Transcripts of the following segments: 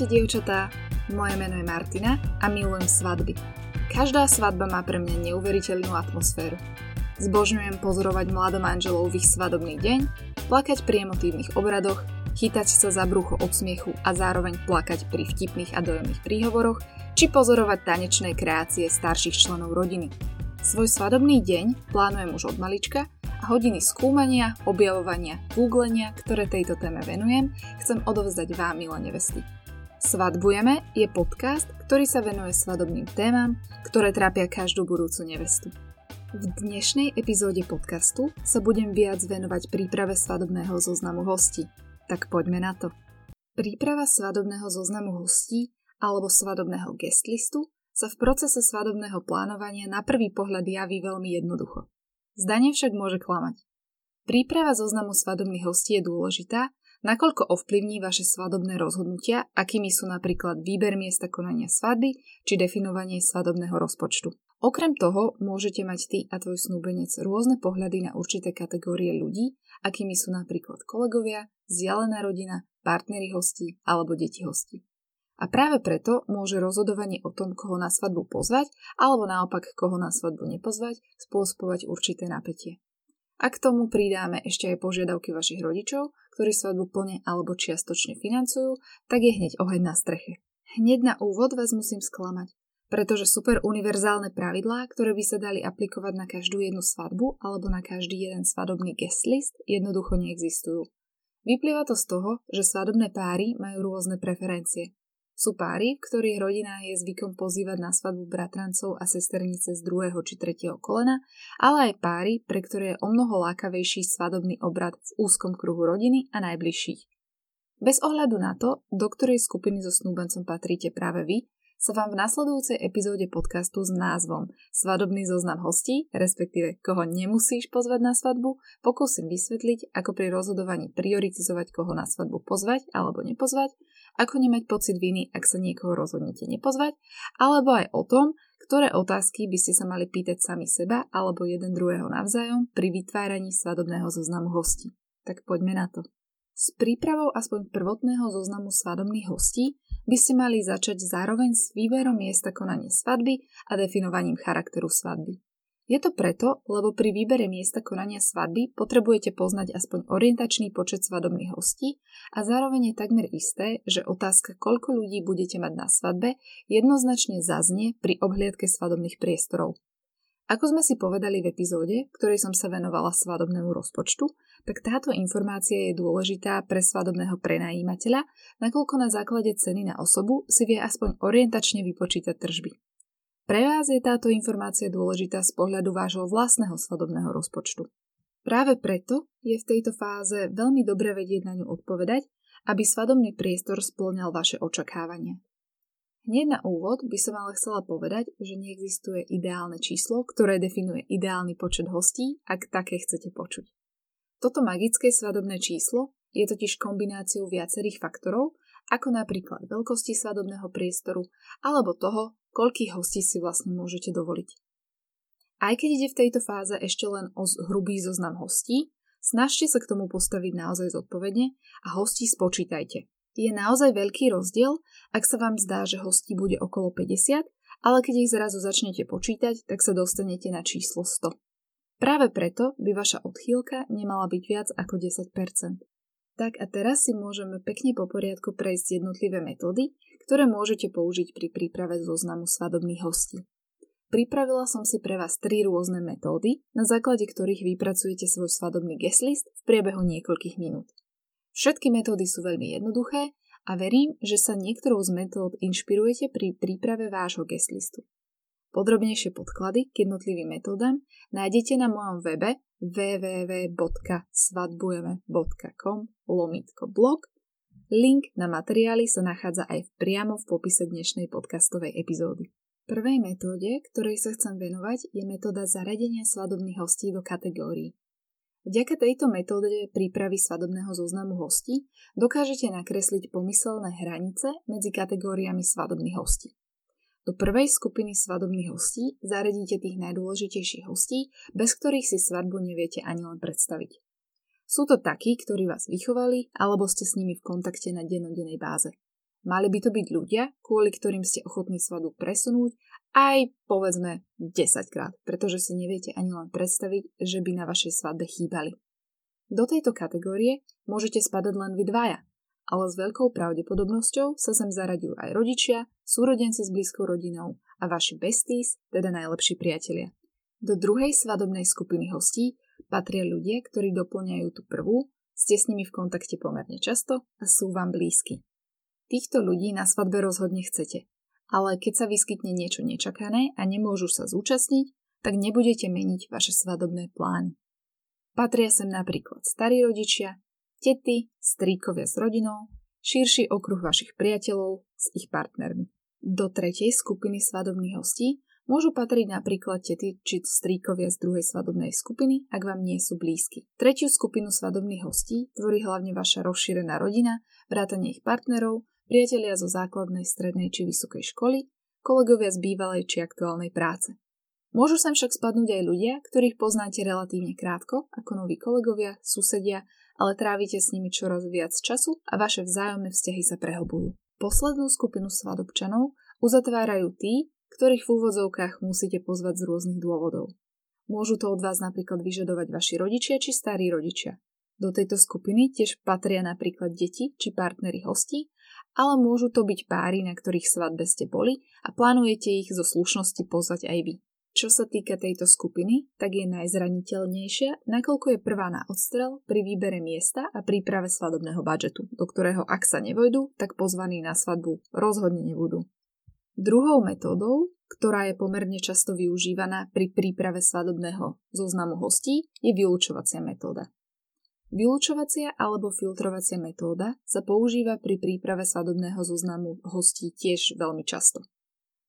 Ahojte dievčatá, moje meno je Martina a milujem svadby. Každá svadba má pre mňa neuveriteľnú atmosféru. Zbožňujem pozorovať mladomanželov v ich svadobný deň, plakať pri emotívnych obradoch, chytať sa za brucho od smiechu a zároveň plakať pri vtipných a dojemných príhovoroch, či pozorovať tanečné kreácie starších členov rodiny. Svoj svadobný deň plánujem už od malička a hodiny skúmania, objavovania, googlenia, ktoré tejto téme venujem, chcem odovzdať vám, milé nevesty. Svadbujeme je podcast, ktorý sa venuje svadobným témam, ktoré trápia každú budúcu nevestu. V dnešnej epizóde podcastu sa budem viac venovať príprave svadobného zoznamu hostí. Tak poďme na to. Príprava svadobného zoznamu hostí alebo svadobného guestlistu sa v procese svadobného plánovania na prvý pohľad javí veľmi jednoducho. Zdanie však môže klamať. Príprava zoznamu svadobných hostí je dôležitá, nakoľko ovplyvní vaše svadobné rozhodnutia, akými sú napríklad výber miesta konania svadby či definovanie svadobného rozpočtu. Okrem toho môžete mať ty a tvoj snúbenec rôzne pohľady na určité kategórie ľudí, akými sú napríklad kolegovia, vzdialená rodina, partnery hostí alebo deti hostí. A práve preto môže rozhodovanie o tom, koho na svadbu pozvať, alebo naopak koho na svadbu nepozvať, spôsobovať určité napätie. A k tomu pridáme ešte aj požiadavky vašich rodičov, ktorí svadbu plne alebo čiastočne financujú, tak je hneď oheň na streche. Hneď na úvod vás musím sklamať, pretože super univerzálne pravidlá, ktoré by sa dali aplikovať na každú jednu svadbu alebo na každý jeden svadobný guest list, jednoducho neexistujú. Vyplýva to z toho, že svadobné páry majú rôzne preferencie. Sú páry, v ktorých rodinách je zvykom pozývať na svadbu bratrancov a sesternice z druhého či tretieho kolena, ale aj páry, pre ktoré je o mnoho lákavejší svadobný obrad v úzkom kruhu rodiny a najbližších. Bez ohľadu na to, do ktorej skupiny so snúbencom patríte práve vy, sa vám v nasledujúcej epizóde podcastu s názvom Svadobný zoznam hostí, respektíve koho nemusíš pozvať na svadbu, pokúsim vysvetliť, ako pri rozhodovaní prioritizovať, koho na svadbu pozvať alebo nepozvať, ako nemať pocit viny, ak sa niekoho rozhodnete nepozvať, alebo aj o tom, ktoré otázky by ste sa mali pýtať sami seba alebo jeden druhého navzájom pri vytváraní svadobného zoznamu hostí. Tak poďme na to. S prípravou aspoň prvotného zoznamu svadobných hostí by ste mali začať zároveň s výberom miesta konania svadby a definovaním charakteru svadby. Je to preto, lebo pri výbere miesta konania svadby potrebujete poznať aspoň orientačný počet svadobných hostí a zároveň je takmer isté, že otázka, koľko ľudí budete mať na svadbe, jednoznačne zaznie pri obhliadke svadobných priestorov. Ako sme si povedali v epizóde, ktorej som sa venovala svadobnému rozpočtu, tak táto informácia je dôležitá pre svadobného prenajímateľa, nakoľko na základe ceny na osobu si vie aspoň orientačne vypočítať tržby. Pre vás je táto informácia dôležitá z pohľadu vášho vlastného svadobného rozpočtu. Práve preto je v tejto fáze veľmi dobre vedieť na ňu odpovedať, aby svadobný priestor splňal vaše očakávania. Hneď na úvod by som ale chcela povedať, že neexistuje ideálne číslo, ktoré definuje ideálny počet hostí, ak také chcete počuť. Toto magické svadobné číslo je totiž kombináciou viacerých faktorov, ako napríklad veľkosti svadobného priestoru alebo toho, koľkých hostí si vlastne môžete dovoliť. Aj keď ide v tejto fáze ešte len o hrubý zoznam hostí, snažte sa k tomu postaviť naozaj zodpovedne a hostí spočítajte. Je naozaj veľký rozdiel, ak sa vám zdá, že hostí bude okolo 50, ale keď ich zrazu začnete počítať, tak sa dostanete na číslo 100. Práve preto by vaša odchýlka nemala byť viac ako 10%. Tak a teraz si môžeme pekne po poriadku prejsť jednotlivé metódy, ktoré môžete použiť pri príprave zoznamu svadobných hostí. Pripravila som si pre vás tri rôzne metódy, na základe ktorých vypracujete svoj svadobný guest list v priebehu niekoľkých minút. Všetky metódy sú veľmi jednoduché a verím, že sa niektorou z metód inšpirujete pri príprave vášho guestlistu. Podrobnejšie podklady k jednotlivým metódam nájdete na mojom webe www.svadbujeme.com lomitko blog. Link na materiály sa nachádza aj priamo v popise dnešnej podcastovej epizódy. Prvej metóde, ktorej sa chcem venovať, je metóda zaradenia svadobných hostí do kategórií. Vďaka tejto metóde prípravy svadobného zoznamu hostí dokážete nakresliť pomyselné hranice medzi kategóriami svadobných hostí. Do prvej skupiny svadobných hostí zaradíte tých najdôležitejších hostí, bez ktorých si svadbu neviete ani len predstaviť. Sú to takí, ktorí vás vychovali alebo ste s nimi v kontakte na dennodennej báze. Mali by to byť ľudia, kvôli ktorým ste ochotní svadbu presunúť aj povedzme 10 krát, pretože si neviete ani len predstaviť, že by na vašej svadbe chýbali. Do tejto kategórie môžete spadať len vy dvaja, ale s veľkou pravdepodobnosťou sa sem zaraďujú aj rodičia, súrodenci s blízkou rodinou a vaši besties, teda najlepší priatelia. Do druhej svadobnej skupiny hostí patria ľudia, ktorí doplňajú tú prvú, ste s nimi v kontakte pomerne často a sú vám blízki. Týchto ľudí na svadbe rozhodne chcete, ale keď sa vyskytne niečo nečakané a nemôžu sa zúčastniť, tak nebudete meniť vaše svadobné plány. Patria sem napríklad starí rodičia, tety, stríkovia s rodinou, širší okruh vašich priateľov s ich partnermi. Do tretej skupiny svadobných hostí môžu patriť napríklad tety či stríkovia z druhej svadobnej skupiny, ak vám nie sú blízky. Tretiu skupinu svadobných hostí tvorí hlavne vaša rozšírená rodina, vrátanie ich partnerov, priatelia zo základnej, strednej či vysokej školy, kolegovia z bývalej či aktuálnej práce. Môžu sem však spadnúť aj ľudia, ktorých poznáte relatívne krátko, ako noví kolegovia, susedia, ale trávite s nimi čoraz viac času a vaše vzájomné vzťahy sa prehlbujú. Poslednú skupinu svadobčanov uzatvárajú tí, ktorých v úvodzovkách musíte pozvať z rôznych dôvodov. Môžu to od vás napríklad vyžadovať vaši rodičia či starí rodičia. Do tejto skupiny tiež patria napríklad deti či partnery hostí, ale môžu to byť páry, na ktorých svadbe ste boli a plánujete ich zo slušnosti pozvať aj vy. Čo sa týka tejto skupiny, tak je najzraniteľnejšia, nakoľko je prvá na odstrel pri výbere miesta a príprave svadobného budžetu, do ktorého ak sa nevojdu, tak pozvaní na svadbu rozhodne nebudú. Druhou metódou, ktorá je pomerne často využívaná pri príprave svadobného zoznamu hostí, je vylúčovacia metóda. Vylúčovacia alebo filtrovacia metóda sa používa pri príprave svadobného zoznamu hostí tiež veľmi často.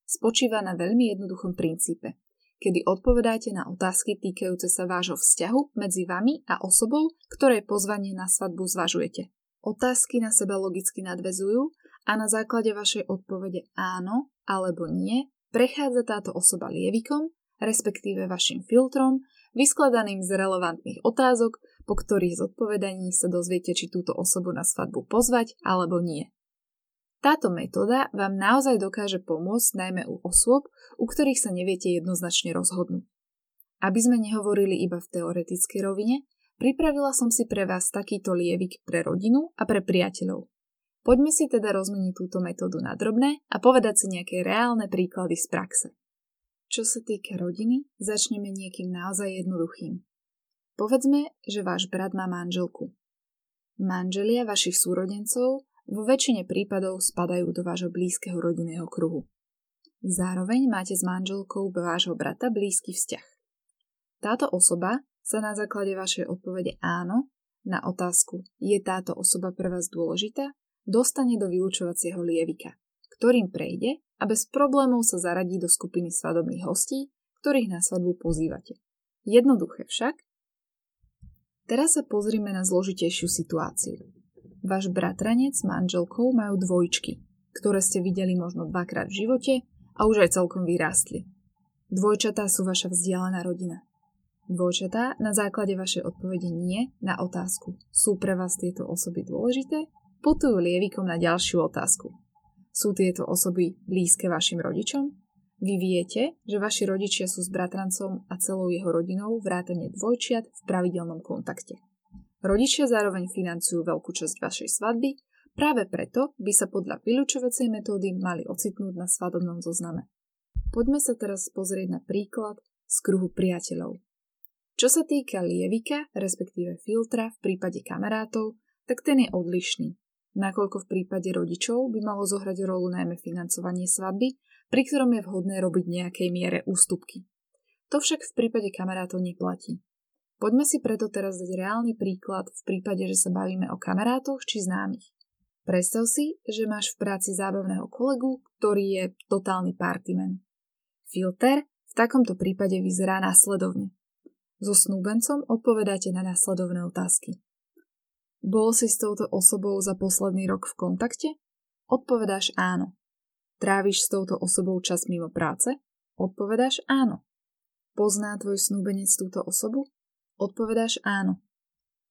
Spočíva na veľmi jednoduchom princípe, kedy odpovedáte na otázky týkajúce sa vášho vzťahu medzi vami a osobou, ktorej pozvanie na svadbu zvažujete. Otázky na seba logicky nadvezujú a na základe vašej odpovede áno alebo nie prechádza táto osoba lievikom, respektíve vašim filtrom, vyskladaným z relevantných otázok, po ktorých zodpovedaní sa dozviete, či túto osobu na svadbu pozvať alebo nie. Táto metóda vám naozaj dokáže pomôcť najmä u osôb, u ktorých sa neviete jednoznačne rozhodnúť. Aby sme nehovorili iba v teoretickej rovine, pripravila som si pre vás takýto lievik pre rodinu a pre priateľov. Poďme si teda rozmeniť túto metódu na drobné a povedať si nejaké reálne príklady z praxe. Čo sa týka rodiny, začneme niekým naozaj jednoduchým. Povedzme, že váš brat má manželku. Manželia vašich súrodencov vo väčšine prípadov spadajú do vášho blízkeho rodinného kruhu. Zároveň máte s manželkou vášho brata blízky vzťah. Táto osoba sa na základe vašej odpovede áno na otázku je táto osoba pre vás dôležitá, dostane do vylúčovacieho lievika, ktorým prejde a bez problémov sa zaradí do skupiny svadobných hostí, ktorých na svadbu pozývate. Jednoduché však. Teraz sa pozrime na zložitejšiu situáciu. Váš bratranec s manželkou majú dvojčky, ktoré ste videli možno dvakrát v živote a už aj celkom vyrástli. Dvojčatá sú vaša vzdialená rodina. Dvojčatá na základe vašej odpovede nie na otázku sú pre vás tieto osoby dôležité, putujú lievikom na ďalšiu otázku. Sú tieto osoby blízke vašim rodičom? Vy viete, že vaši rodičia sú s bratrancom a celou jeho rodinou vrátane dvojčiat v pravidelnom kontakte. Rodičia zároveň financujú veľkú časť vašej svadby, práve preto by sa podľa vylučovacej metódy mali ocitnúť na svadobnom zozname. Poďme sa teraz pozrieť na príklad z kruhu priateľov. Čo sa týka lievika, respektíve filtra v prípade kamarátov, tak ten je odlišný, nakoľko v prípade rodičov by malo zohrať rolu najmä financovanie svadby, pri ktorom je vhodné robiť nejakej miere ústupky. To však v prípade kamarátov neplatí. Poďme si preto teraz dať reálny príklad v prípade, že sa bavíme o kamarátoch či známych. Predstav si, že máš v práci zábavného kolegu, ktorý je totálny partyman. Filter v takomto prípade vyzerá následovne. So snúbencom odpovedáte na následovné otázky. Bol si s touto osobou za posledný rok v kontakte? Odpovedáš áno. Tráviš s touto osobou čas mimo práce? Odpovedáš áno. Pozná tvoj snúbenec túto osobu? Odpovedáš áno.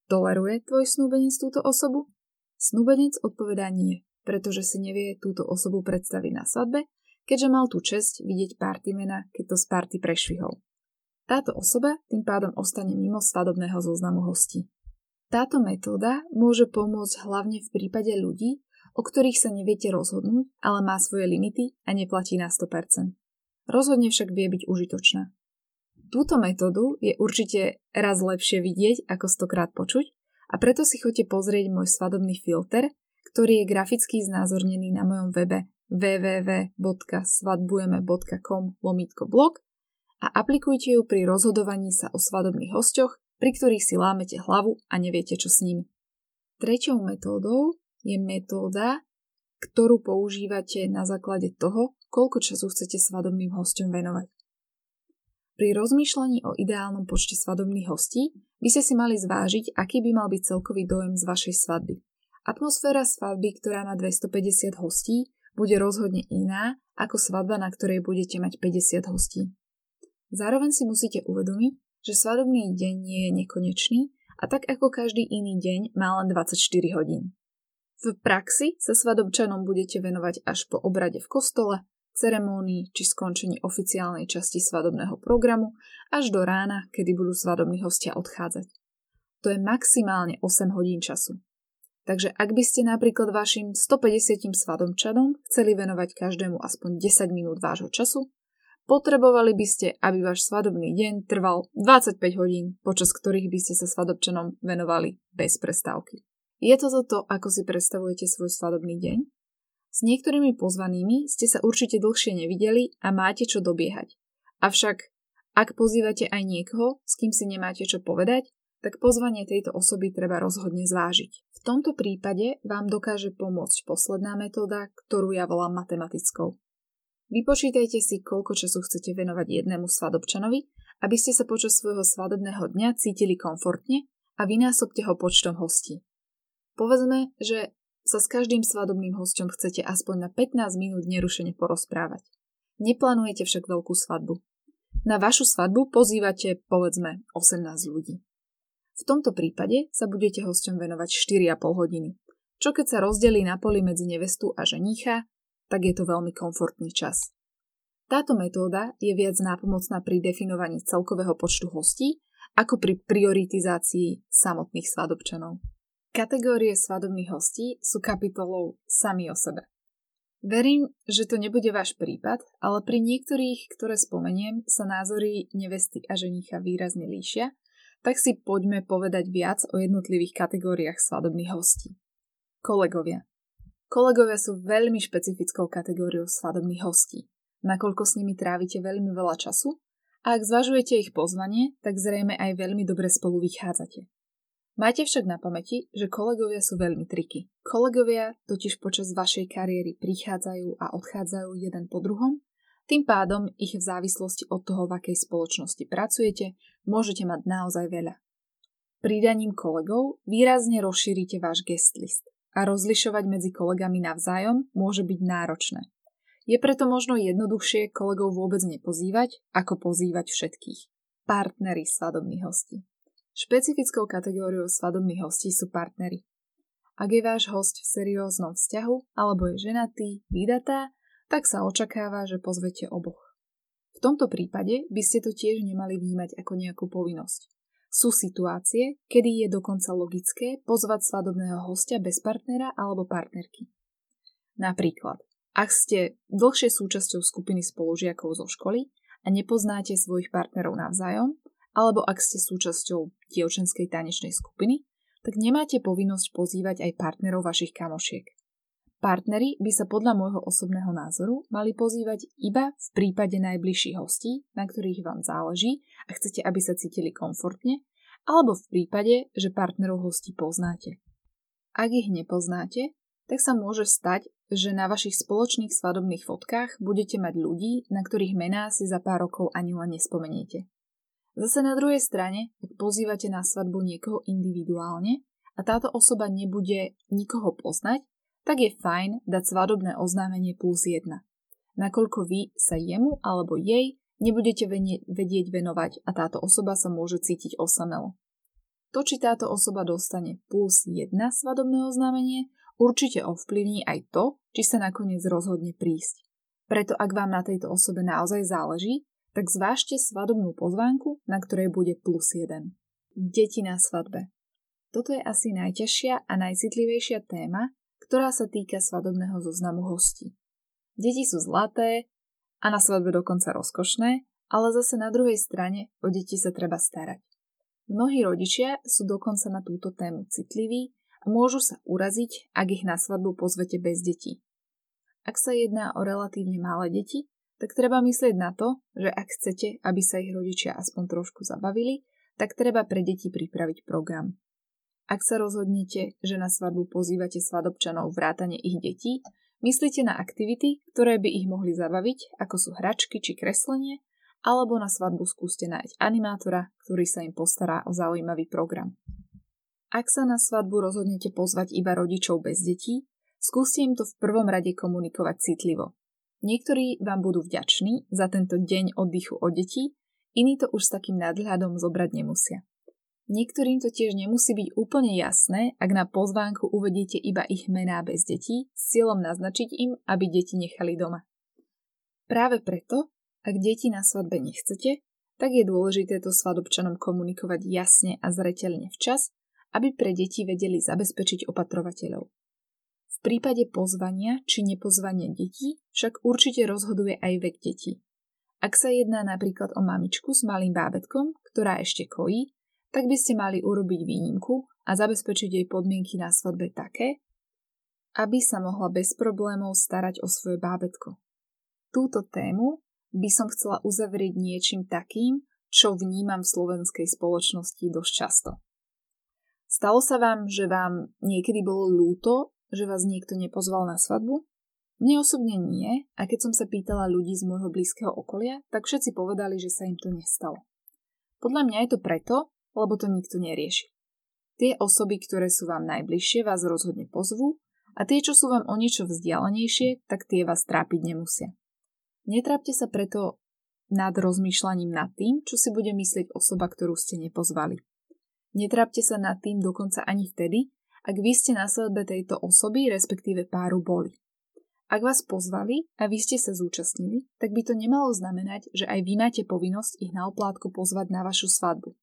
Toleruje tvoj snúbenec túto osobu? Snúbenec odpovedá nie, pretože si nevie túto osobu predstaviť na svadbe, keďže mal tú čest vidieť partymena, keď to z party prešvihol. Táto osoba tým pádom ostane mimo svadobného zoznamu hostí. Táto metóda môže pomôcť hlavne v prípade ľudí, o ktorých sa neviete rozhodnúť, ale má svoje limity a neplatí na 100%. Rozhodne však vie byť užitočná. Túto metódu je určite raz lepšie vidieť ako stokrát počuť a preto si choďte pozrieť môj svadobný filter, ktorý je graficky znázornený na mojom webe www.svadbujeme.com lomítko blog a aplikujte ju pri rozhodovaní sa o svadobných hosťoch, pri ktorých si lámete hlavu a neviete čo s nimi. Treťou metódou je metóda, ktorú používate na základe toho, koľko času chcete svadobným hosťom venovať. Pri rozmýšľaní o ideálnom počte svadobných hostí by ste si mali zvážiť, aký by mal byť celkový dojem z vašej svadby. Atmosféra svadby, ktorá má 250 hostí, bude rozhodne iná ako svadba, na ktorej budete mať 50 hostí. Zároveň si musíte uvedomiť, že svadobný deň nie je nekonečný a tak ako každý iný deň má len 24 hodín. V praxi sa svadobčanom budete venovať až po obrade v kostole, ceremónii či skončení oficiálnej časti svadobného programu až do rána, kedy budú svadobní hostia odchádzať. To je maximálne 8 hodín času. Takže ak by ste napríklad vašim 150 svadobčanom chceli venovať každému aspoň 10 minút vášho času, potrebovali by ste, aby váš svadobný deň trval 25 hodín, počas ktorých by ste sa svadobčanom venovali bez prestávky. Je to toto, ako si predstavujete svoj svadobný deň? S niektorými pozvanými ste sa určite dlhšie nevideli a máte čo dobiehať. Avšak, ak pozývate aj niekoho, s kým si nemáte čo povedať, tak pozvanie tejto osoby treba rozhodne zvážiť. V tomto prípade vám dokáže pomôcť posledná metóda, ktorú ja volám matematickou. Vypočítajte si, koľko času chcete venovať jednému svadobčanovi, aby ste sa počas svojho svadobného dňa cítili komfortne a vynásobte ho počtom hostí. Povedzme, že sa s každým svadobným hosťom chcete aspoň na 15 minút nerušene porozprávať. Neplánujete však veľkú svadbu. Na vašu svadbu pozývate, povedzme, 18 ľudí. V tomto prípade sa budete hosťom venovať 4,5 hodiny, čo keď sa rozdelí na poli medzi nevestu a ženícha, tak je to veľmi komfortný čas. Táto metóda je viac nápomocná pri definovaní celkového počtu hostí ako pri prioritizácii samotných svadobčanov. Kategórie svadobných hostí sú kapitolou sami o sebe. Verím, že to nebude váš prípad, ale pri niektorých, ktoré spomeniem, sa názory nevesty a ženícha výrazne líšia, tak si poďme povedať viac o jednotlivých kategóriách svadobných hostí. Kolegovia. Kolegovia sú veľmi špecifickou kategóriou svadobných hostí, nakoľko s nimi trávite veľmi veľa času a ak zvažujete ich pozvanie, tak zrejme aj veľmi dobre spolu vychádzate. Majte však na pamäti, že kolegovia sú veľmi triky. Kolegovia totiž počas vašej kariéry prichádzajú a odchádzajú jeden po druhom, tým pádom ich v závislosti od toho, v akej spoločnosti pracujete, môžete mať naozaj veľa. Pridaním kolegov výrazne rozšírite váš guest list a rozlišovať medzi kolegami navzájom môže byť náročné. Je preto možno jednoduchšie kolegov vôbec nepozývať, ako pozývať všetkých. Partnery svadobných hostí. Špecifickou kategóriou svadobných hostí sú partnery. Ak je váš host v serióznom vzťahu alebo je ženatý, vydatá, tak sa očakáva, že pozvete oboch. V tomto prípade by ste to tiež nemali vnímať ako nejakú povinnosť. Sú situácie, kedy je dokonca logické pozvať svadobného hostia bez partnera alebo partnerky. Napríklad, ak ste dlhšie súčasťou skupiny spolužiakov zo školy a nepoznáte svojich partnerov navzájom, alebo ak ste súčasťou dievčenskej tanečnej skupiny, tak nemáte povinnosť pozývať aj partnerov vašich kamošiek. Partnery by sa podľa môjho osobného názoru mali pozývať iba v prípade najbližších hostí, na ktorých vám záleží a chcete, aby sa cítili komfortne, alebo v prípade, že partnerov hostí poznáte. Ak ich nepoznáte, tak sa môže stať, že na vašich spoločných svadobných fotkách budete mať ľudí, na ktorých mená si za pár rokov ani len nespomeniete. Zase na druhej strane, ak pozývate na svadbu niekoho individuálne a táto osoba nebude nikoho poznať, tak je fajn dať svadobné oznámenie plus jedna. Nakoľko vy sa jemu alebo jej nebudete vedieť venovať a táto osoba sa môže cítiť osamelo. To, či táto osoba dostane plus jedna svadobné oznámenie, určite ovplyvní aj to, či sa nakoniec rozhodne prísť. Preto ak vám na tejto osobe naozaj záleží, tak zvážte svadobnú pozvánku, na ktorej bude plus jeden. Deti na svadbe. Toto je asi najťažšia a najcitlivejšia téma, ktorá sa týka svadobného zoznamu hostí. Deti sú zlaté a na svadbe dokonca rozkošné, ale zase na druhej strane o deti sa treba starať. Mnohí rodičia sú dokonca na túto tému citliví a môžu sa uraziť, ak ich na svadbu pozvete bez detí. Ak sa jedná o relatívne malé deti, tak treba myslieť na to, že ak chcete, aby sa ich rodičia aspoň trošku zabavili, tak treba pre deti pripraviť program. Ak sa rozhodnete, že na svadbu pozývate svadobčanov vrátane ich detí, myslíte na aktivity, ktoré by ich mohli zabaviť, ako sú hračky či kreslenie, alebo na svadbu skúste nájsť animátora, ktorý sa im postará o zaujímavý program. Ak sa na svadbu rozhodnete pozvať iba rodičov bez detí, skúste im to v prvom rade komunikovať citlivo. Niektorí vám budú vďační za tento deň oddychu od detí, iní to už s takým nadhľadom zobrať nemusia. Niektorým to tiež nemusí byť úplne jasné, ak na pozvánku uvedíte iba ich mená bez detí s cieľom naznačiť im, aby deti nechali doma. Práve preto, ak deti na svadbe nechcete, tak je dôležité to svadobčanom komunikovať jasne a zreteľne včas, aby pre deti vedeli zabezpečiť opatrovateľov. V prípade pozvania či nepozvania detí však určite rozhoduje aj vek detí. Ak sa jedná napríklad o mamičku s malým bábetkom, ktorá ešte kojí, tak by ste mali urobiť výnimku a zabezpečiť jej podmienky na svadbe také, aby sa mohla bez problémov starať o svoje bábetko. Túto tému by som chcela uzavrieť niečím takým, čo vnímam v slovenskej spoločnosti dosť často. Stalo sa vám, že vám niekedy bolo ľúto, že vás niekto nepozval na svadbu? Mne osobne nie a keď som sa pýtala ľudí z môjho blízkeho okolia, tak všetci povedali, že sa im to nestalo. Podľa mňa je to preto, lebo to nikto nerieši. Tie osoby, ktoré sú vám najbližšie, vás rozhodne pozvú a tie, čo sú vám o niečo vzdialenejšie, tak tie vás trápiť nemusia. Netrápte sa preto nad rozmýšľaním nad tým, čo si bude myslieť osoba, ktorú ste nepozvali. Netrápte sa nad tým dokonca ani vtedy, ak vy ste na svadbe tejto osoby, respektíve páru boli. Ak vás pozvali a vy ste sa zúčastnili, tak by to nemalo znamenať, že aj vy máte povinnosť ich na oplátku pozvať na vašu svadbu.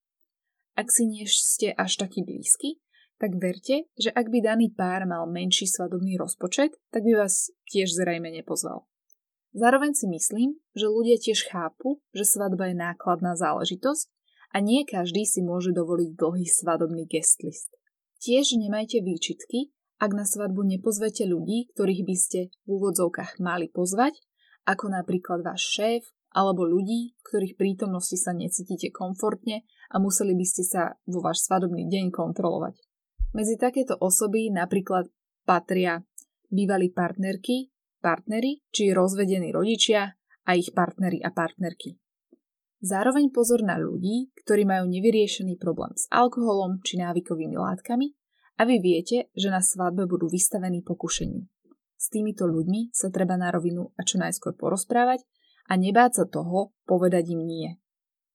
Ak si nie ste až taký blízky, tak verte, že ak by daný pár mal menší svadobný rozpočet, tak by vás tiež zrejme nepozval. Zároveň si myslím, že ľudia tiež chápu, že svadba je nákladná záležitosť a nie každý si môže dovoliť dlhý svadobný guest list. Tiež nemajte výčitky, ak na svadbu nepozvete ľudí, ktorých by ste v úvodzovkách mali pozvať, ako napríklad váš šéf, alebo ľudí, ktorých prítomnosti sa necítite komfortne a museli by ste sa vo váš svadobný deň kontrolovať. Medzi takéto osoby napríklad patria bývalí partnerky, partnery či rozvedení rodičia a ich partnery a partnerky. Zároveň pozor na ľudí, ktorí majú nevyriešený problém s alkoholom či návykovými látkami a vy viete, že na svadbe budú vystavení pokušeniu. S týmito ľuďmi sa treba na rovinu a čo najskôr porozprávať a nebáť sa toho povedať im nie.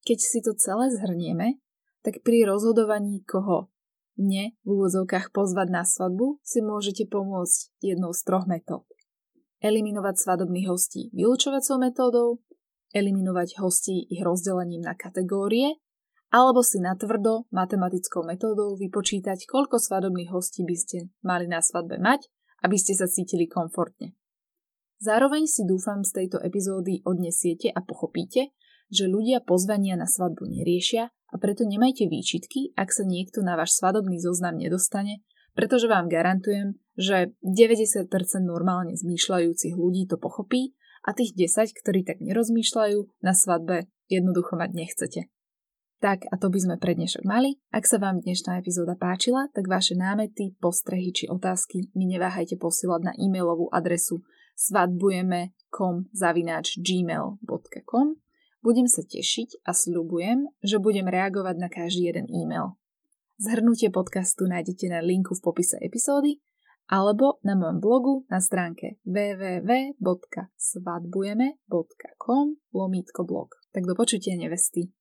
Keď si to celé zhrnieme, tak pri rozhodovaní koho ne v úvodzovkách pozvať na svadbu si môžete pomôcť jednou z troch metód. Eliminovať svadobných hostí vylúčovacou metódou, eliminovať hostí ich rozdelením na kategórie, alebo si natvrdo matematickou metódou vypočítať, koľko svadobných hostí by ste mali na svadbe mať, aby ste sa cítili komfortne. Zároveň si dúfam z tejto epizódy odnesiete a pochopíte, že ľudia pozvania na svadbu neriešia a preto nemajte výčitky, ak sa niekto na váš svadobný zoznam nedostane, pretože vám garantujem, že 90% normálne zmýšľajúcich ľudí to pochopí a tých 10, ktorí tak nerozmýšľajú, na svadbe jednoducho mať nechcete. Tak a to by sme pre dnešok mali. Ak sa vám dnešná epizóda páčila, tak vaše námety, postrehy či otázky mi neváhajte posielať na e-mailovú adresu svadbujeme.com zavináč gmail.com Budem sa tešiť a sľubujem, že budem reagovať na každý jeden e-mail. Zhrnutie podcastu nájdete na linku v popise epizódy alebo na mojom blogu na stránke www.svadbujeme.com lomítko blog. Tak do počutia nevesty.